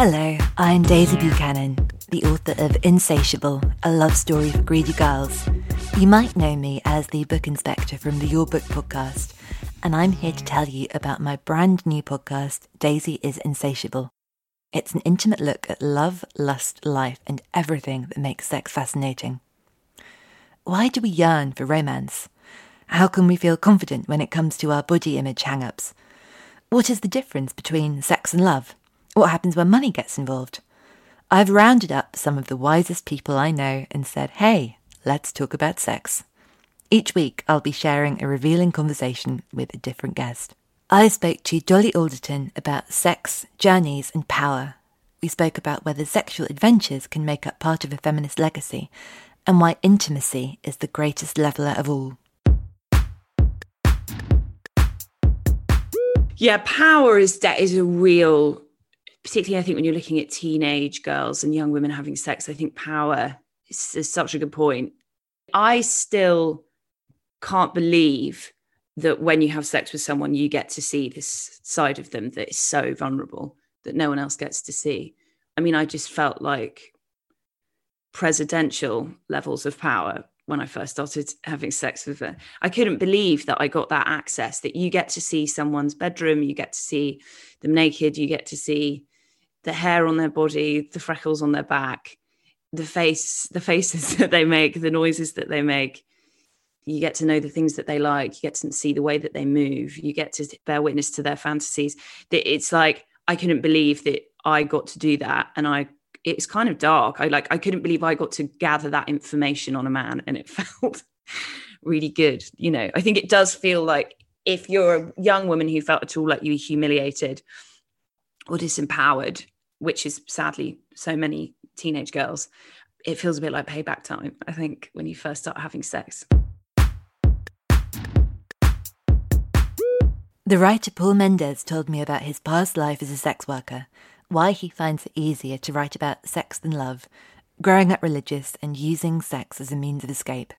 Hello, I'm Daisy Buchanan, the author of Insatiable, a love story for greedy girls. You might know me as the book inspector from the You're Booked podcast, and I'm here to tell you about my brand new podcast, Daisy is Insatiable. It's an intimate look at love, lust, life, and everything that makes sex fascinating. Why do we yearn for romance? How can we feel confident when it comes to our body image hang ups? What is the difference between sex and love? What happens when money gets involved? I've rounded up some of the wisest people I know and said, hey, let's talk about sex. Each week, I'll be sharing a revealing conversation with a different guest. I spoke to Dolly Alderton about sex, journeys, and power. We spoke about whether sexual adventures can make up part of a feminist legacy and why intimacy is the greatest leveler of all. Yeah, power is that is a real particularly I think when you're looking at teenage girls and young women having sex, I think power is, is such a good point. I still can't believe that when you have sex with someone, you get to see this side of them that is so vulnerable that no one else gets to see. I mean, I just felt like presidential levels of power when I first started having sex with her. I couldn't believe that I got that access that you get to see someone's bedroom, you get to see them naked, you get to see the hair on their body, the freckles on their back, the face, the faces that they make, the noises that they make. You get to know the things that they like. You get to see the way that they move. You get to bear witness to their fantasies. It's like I couldn't believe that I got to do that, and I. It's kind of dark. I like. I couldn't believe I got to gather that information on a man, and it felt really good. You know, I think it does feel like if you're a young woman who felt at all like you were humiliated or disempowered, which is sadly so many teenage girls, it feels a bit like payback time, I think, when you first start having sex. The writer Paul Mendez told me about his past life as a sex worker, why he finds it easier to write about sex than love, growing up religious, and using sex as a means of escape.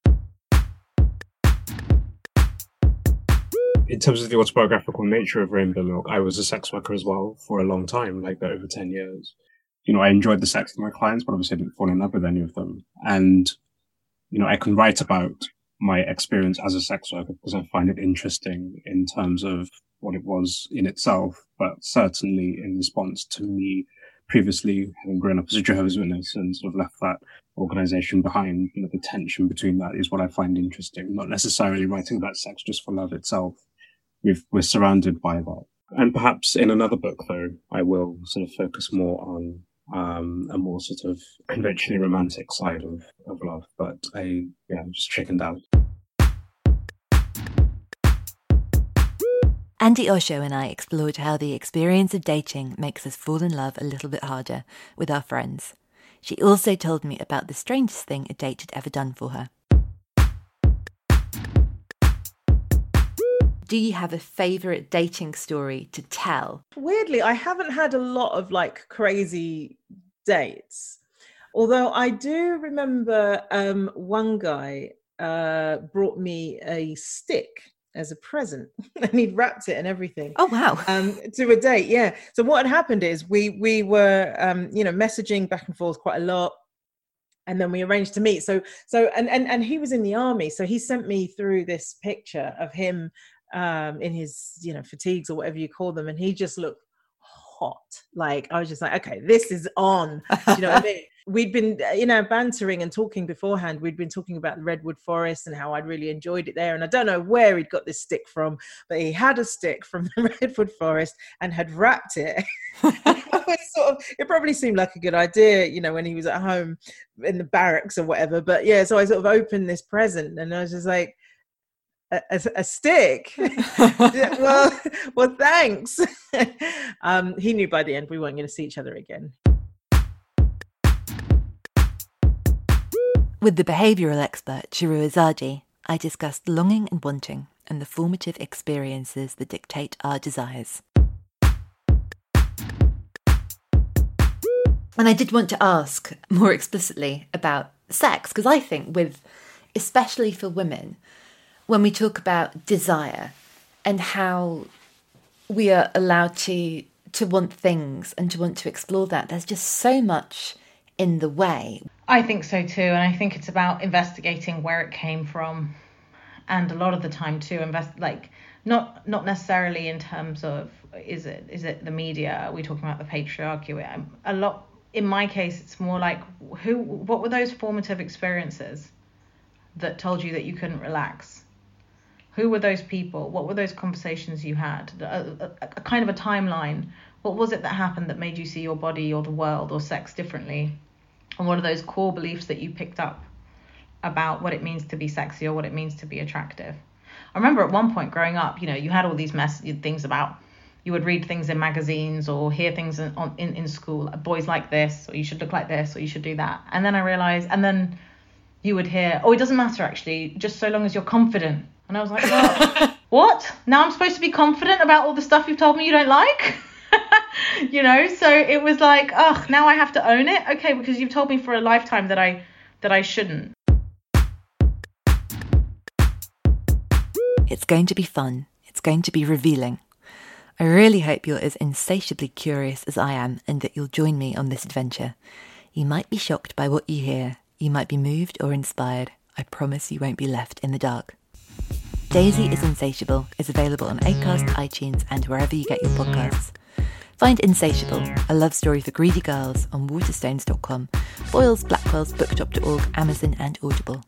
in terms of the autobiographical nature of Rainbow Milk, I was a sex worker as well for a long time, like over 10 years. You know, I enjoyed the sex with my clients, but obviously I didn't fall in love with any of them. And, you know, I can write about my experience as a sex worker because I find it interesting in terms of what it was in itself, but certainly in response to me previously having grown up as a Jehovah's Witness and sort of left that organization behind, you know, the tension between that is what I find interesting, not necessarily writing about sex just for love itself we are surrounded by that. And perhaps in another book, though, I will sort of focus more on um, a more sort of conventionally romantic side of, of love. But I, yeah, just chickened out. Andi Osho and I explored how the experience of dating makes us fall in love a little bit harder with our friends. She also told me about the strangest thing a date had ever done for her. do you have a favorite dating story to tell? Weirdly, I haven't had a lot of like crazy dates. Although I do remember um, one guy uh, brought me a stick as a present. And he'd wrapped it and everything. Oh wow. Um to a date yeah. So what had happened is we we were um you know messaging back and forth quite a lot. And then we arranged to meet. So so and and and he was in the army. So he sent me through this picture of him um, in his, you know, fatigues or whatever you call them, and he just looked hot. Like I was just like, okay, this is on. you know what I mean? We'd been, uh, you know, bantering and talking beforehand. We'd been talking about the redwood forest and how I'd really enjoyed it there. And I don't know where he'd got this stick from, but he had a stick from the redwood forest and had wrapped it. it, sort of, it probably seemed like a good idea, you know, when he was at home in the barracks or whatever. But yeah, so I sort of opened this present and I was just like, a, a, stick. well, well, thanks. um, he knew by the end we weren't going to see each other again. With the behavioural expert Shahroo Izadi, I discussed longing and wanting and the formative experiences that dictate our desires. And I did want to ask more explicitly about sex, because I think with, especially for women, when we talk about desire and how we are allowed to to want things and to want to explore that. There's just so much in the way. I think so too, and I think it's about investigating where it came from, and a lot of the time too, invest like not not necessarily in terms of is it is it the media? Are we talking about the patriarchy? Um, a lot in my case, it's more like who what were those formative experiences that told you that you couldn't relax? Who were those people? What were those conversations you had? A, a, a kind of a timeline. What was it that happened that made you see your body or the world or sex differently? And what are those core beliefs that you picked up about what it means to be sexy or what it means to be attractive? I remember at one point growing up, you know, you had all these mess things about you would read things in magazines or hear things in, on, in, in school, boys like this, or you should look like this, or you should do that. And then I realized, and then you would hear, oh, it doesn't matter actually, just so long as you're confident. And I was like, well, what? Now I'm supposed to be confident about all the stuff you've told me you don't like? you know, so it was like, oh, now I have to own it. Okay, because you've told me for a lifetime that I that I shouldn't. It's going to be fun. It's going to be revealing. I really hope you're as insatiably curious as I am and that you'll join me on this adventure. You might be shocked by what you hear, you might be moved or inspired. I promise you won't be left in the dark. Daisy is Insatiable is available on Acast, iTunes, and wherever you get your podcasts. Find Insatiable, a love story for greedy girls, on waterstones.com, Foyles, Blackwell's, Bookshop.org, Amazon, and Audible.